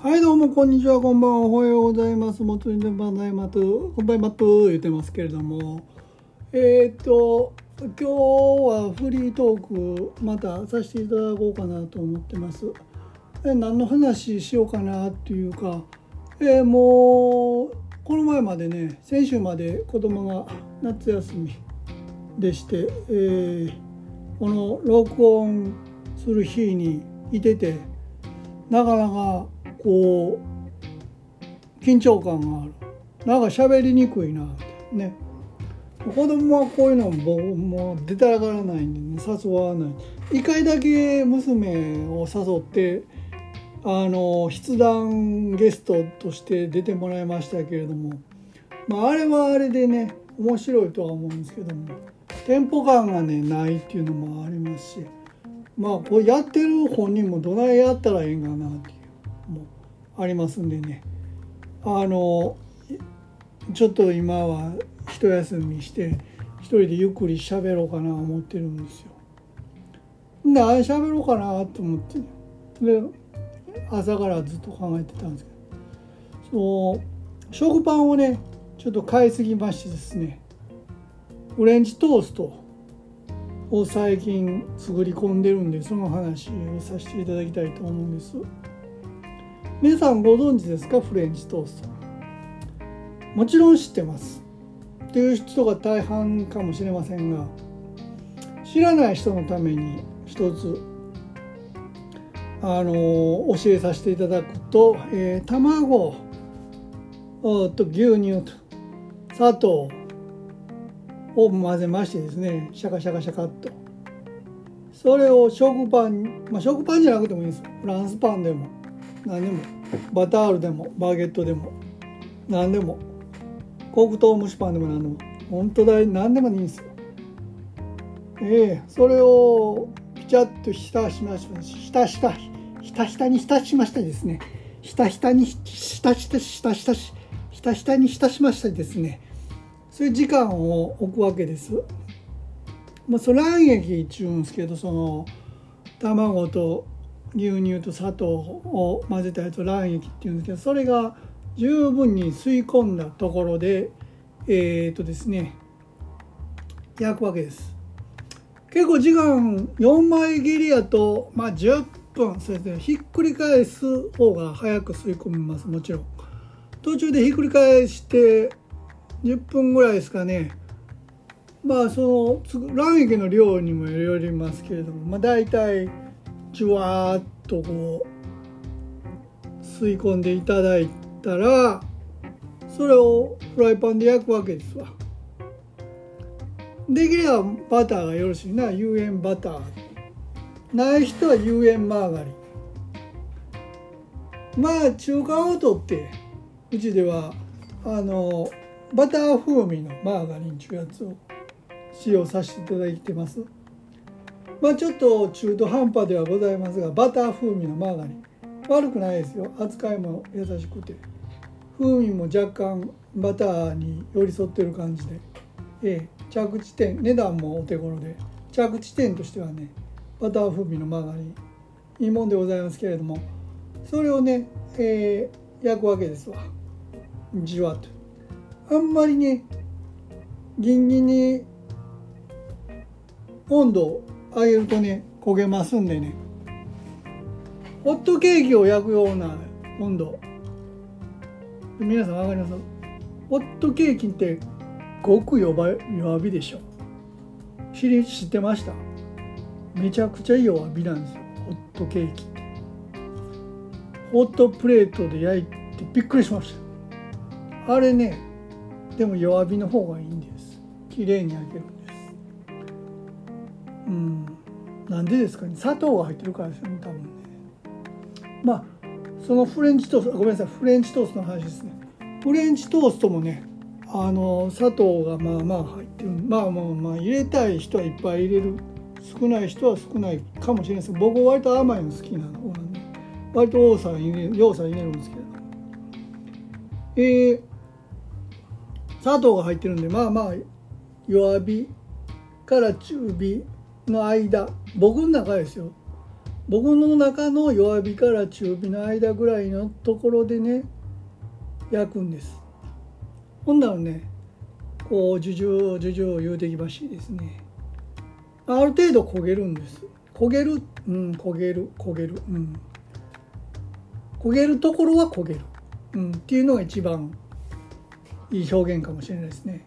はいどうもこんにちは。こんばんは。おはようございます。元にでばないまとこんばんは。と言ってますけれども。えー、っと今日はフリートークまたさせていただこうかなと思ってます。え何の話しようかなっていうか。えー、もうこの前までね先週まで子供が夏休みでして、えー、この録音する日にいててなかなかこう緊張感がある。なんか喋りにくいなって。ね。子供はこういうのももう出たらからないんで、ね、誘わない。一回だけ娘を誘ってあの筆談ゲストとして出てもらいましたけれども、まあ、あれはあれでね面白いとは思うんですけども。テンポ感がねないっていうのもありますし。まあこれやってる本人もどないやったらええんかなっていう。もありますんでね。あのちょっと今は一休みして一人でゆっくり喋ろうかな思ってるんですよ。であれ喋ろうかなと思ってで朝からずっと考えてたんですけど。そう食パンをねちょっと買いすぎましてですね。フレンチトーストを最近作り込んでるんでその話をさせていただきたいと思うんです。皆さんご存知ですか？フレンチトースト。もちろん知ってます。っていう人が大半かもしれませんが知らない人のために一つあの教えさせていただくと、えー、卵と牛乳と砂糖を混ぜましてですねシャカシャカシャカっと。それを食パンまあ食パンじゃなくてもいいです。フランスパンでも。何でも。バタールでもバゲットでも何でも。黒糖蒸しパンでも何でも。本当だ何でもいいんですよ。ええ。それをピチャッと浸しましたひたひたひたひたに浸しましたですね。ひたひたにひたひたひたひたひたひたに浸しましたですね。そういう時間を置くわけです。まあ、その卵液っていうんですけどその卵と牛乳と砂糖を混ぜたやつを卵液っていうんですけどそれが十分に吸い込んだところでえっ、とですね焼くわけです。結構時間4枚切りやと、まあ、10分そうですねひっくり返す方が早く吸い込みます。もちろん。途中でひっくり返して10分ぐらいですかね。まあその卵液の量にもよりますけれども、まあ、大体じゅわーっとこう吸い込んでいただいたらそれをフライパンで焼くわけですわ。できればバターがよろしいな有塩バターない人は有塩マーガリン。まあ中間を取ってうちではあのバター風味のマーガリンっていうやつを使用させていただいてます。まあちょっと中途半端ではございますがバター風味のマーガリン。悪くないですよ。扱いも優しくて。風味も若干バターに寄り添ってる感じで、ええ、着地点値段もお手頃で。着地点としてはねバター風味のマーガリン。いいもんでございますけれども。それをね、えー、焼くわけですわ。じわっと。あんまりねギンギンに温度を上げるとね焦げますんでね。ホットケーキを焼くような温度。皆さん分かります？ホットケーキってごく弱弱火でしょ。知り知ってました？めちゃくちゃ弱火なんですよ。ホットケーキって。ホットプレートで焼いてびっくりしました。あれねでも弱火の方がいいんです。綺麗に焼ける。うん。なんでですかね。砂糖が入ってるからですよね多分ね。まあそのフレンチトーストごめんなさい。フレンチトーストの話ですね。フレンチトーストもねあの砂糖がまあまあ入ってる。まあまあまあ入れたい人はいっぱい入れる。少ない人は少ないかもしれないです。僕割と甘いの好きなのなんで割と多さ入れ要素入れるんですけどえー、砂糖が入ってるんでまあまあ弱火から中火の間僕の中ですよ。僕の中の弱火から中火の間ぐらいのところでね焼くんです。ほんならねこうジュジュジュジュ言うてきましですね。ある程度焦げるんです。焦げるうん焦げる焦げるうん。焦げるところは焦げる、うん、っていうのが一番いい表現かもしれないですね。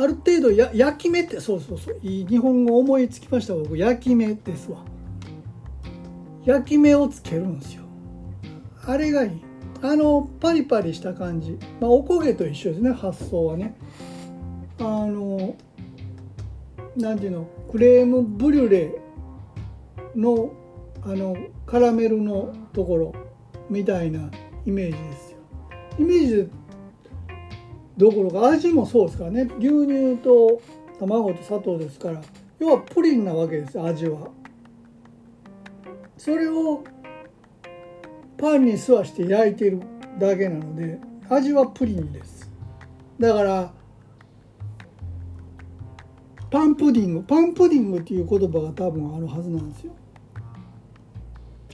ある程度や焼き目ってそうそうそういい日本語思いつきました僕。焼き目ですわ。焼き目をつけるんですよ。あれがいい。あのパリパリした感じ、まあ、おこげと一緒ですね発想はね。あのなんていうのクレームブリュレのあのカラメルのところみたいなイメージですよ。イメージどころか味もそうですからね。牛乳と卵と砂糖ですから。要はプリンなわけです味は。それをパンに吸わして焼いてるだけなので味はプリンです。だからパンプディング。パンプディングっていう言葉が多分あるはずなんですよ。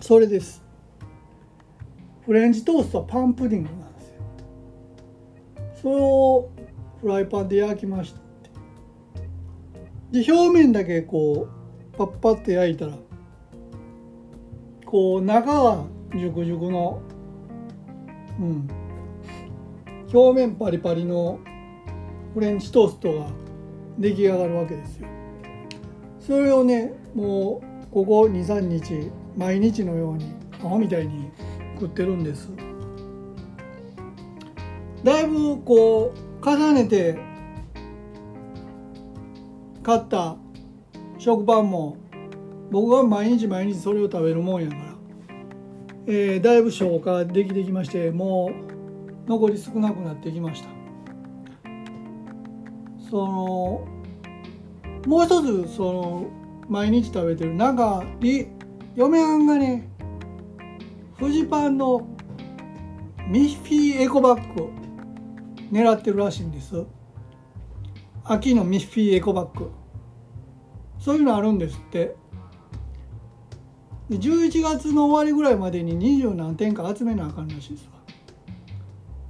それです。フレンチトーストはパンプディングそれをフライパンで焼きましてで表面だけこうパッパッて焼いたらこう中はジュクジュクのうん。表面パリパリのフレンチトーストが出来上がるわけですよ。それをねもうここ23日毎日のようにアホみたいに食ってるんです。だいぶこう重ねて買った食パンも僕は毎日毎日それを食べるもんやから、えー、だいぶ消化できてきましてもう残り少なくなってきました。そのもう一つその毎日食べてる中に嫁はんがねフジパンのミッフィーエコバッグ狙ってるらしいんです。秋のミッフィーエコバッグ。そういうのあるんですって。11月の終わりぐらいまでに二十何点か集めなあかんらしいですわ。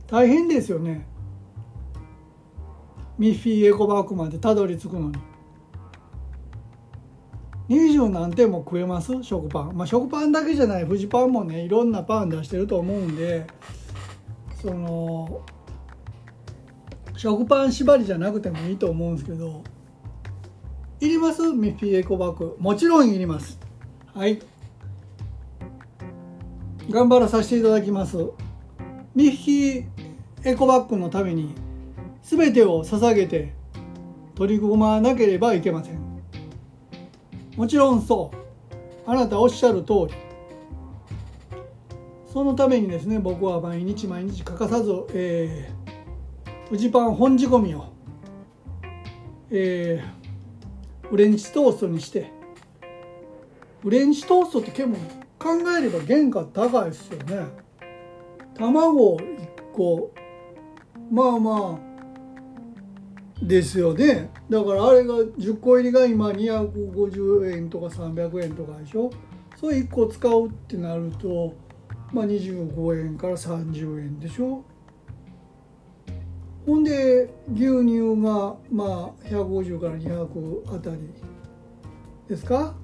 大変ですよね。ミッフィーエコバッグまでたどり着くのに。20何点も食えます？食パン。まあ食パンだけじゃない。フジパンもねいろんなパン出してると思うんでその食パン縛りじゃなくてもいいと思うんですけどいります？ミッフィーエコバッグ。もちろんいります。はい。頑張らさせていただきます。ミッフィーエコバッグのために全てを捧げて取り組まなければいけません。もちろんそう。あなたおっしゃる通り。そのためにですね僕は毎日毎日欠かさず、えー、フジパン本仕込みを、えー、フレンチトーストにしてフレンチトーストって結構考えれば原価高いですよね。卵1個まあまあですよね。だからあれが10個入りが今250円とか300円とかでしょ。それ1個使うってなるとまあ25円から30円でしょ。ほんで牛乳がまあ150から200あたりですか？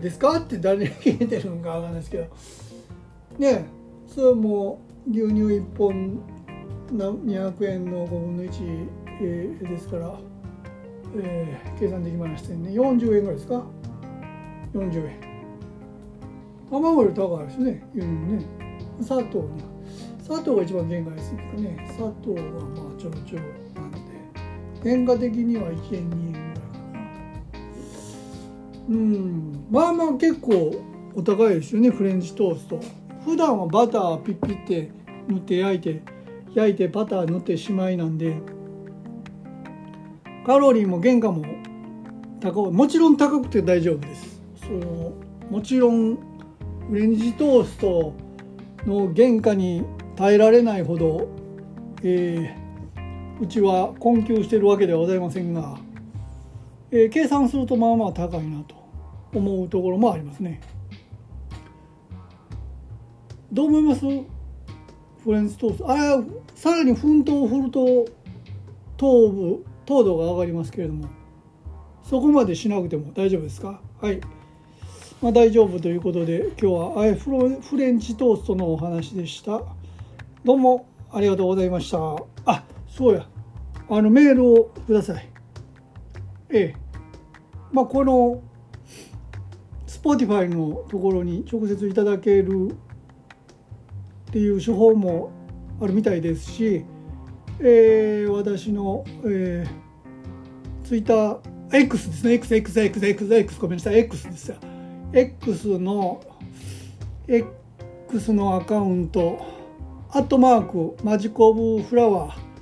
ですか？って誰に聞いてるのかわかんないですけど。ねそれも牛乳1本200円の5分の1えー、ですから、えー、計算できましたね。40円ぐらいですか？40円。卵より高いですね牛乳ね。砂糖ね。砂糖が一番限界ですね。砂糖はまあちょろちょろなんで原価的には1円2円ぐらいかな。うん。まあまあ結構お高いですよねフレンチトースト。普段はバターピッピって塗って焼いて焼いてバター塗ってしまいなんで。カロリーも原価も高もちろん高くて大丈夫です。そのもちろんフレンチトーストの原価に耐えられないほど、えー、うちは困窮しているわけではございませんが、えー、計算するとまあまあ高いなと思うところもありますね。どう思います？フレンチトースト。あさらに奮闘を振ると糖分糖度が上がりますけれども。そこまでしなくても大丈夫ですか？はい。まあ、大丈夫ということで今日はあフロフレンチトーストのお話でした。どうもありがとうございました。あそうや。あのメールをください。ええ。まあこの Spotify のところに直接いただけるっていう手法もあるみたいですし、えー、私の、えー、Twitter X ですね。XXXXX ごめんなさい。X ですよ。X の X のアカウントアットマークマジコブフラワー。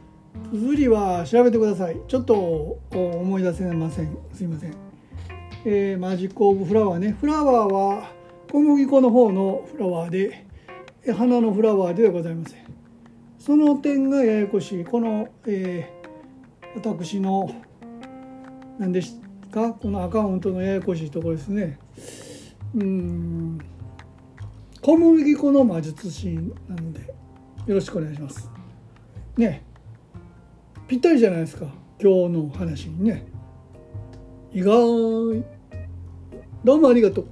綴りは調べてください。ちょっと思い出せません。すいません、えー、マジック・オブ・フラワーね。フラワーは小麦粉の方のフラワーで花のフラワーではございません。その点がややこしい。この、えー、私の何ですか？このアカウントのややこしいところですね。うん。小麦粉の魔術師なのでよろしくお願いします。ね。ぴったりじゃないですか。今日の話にね。意外。どうもありがとう。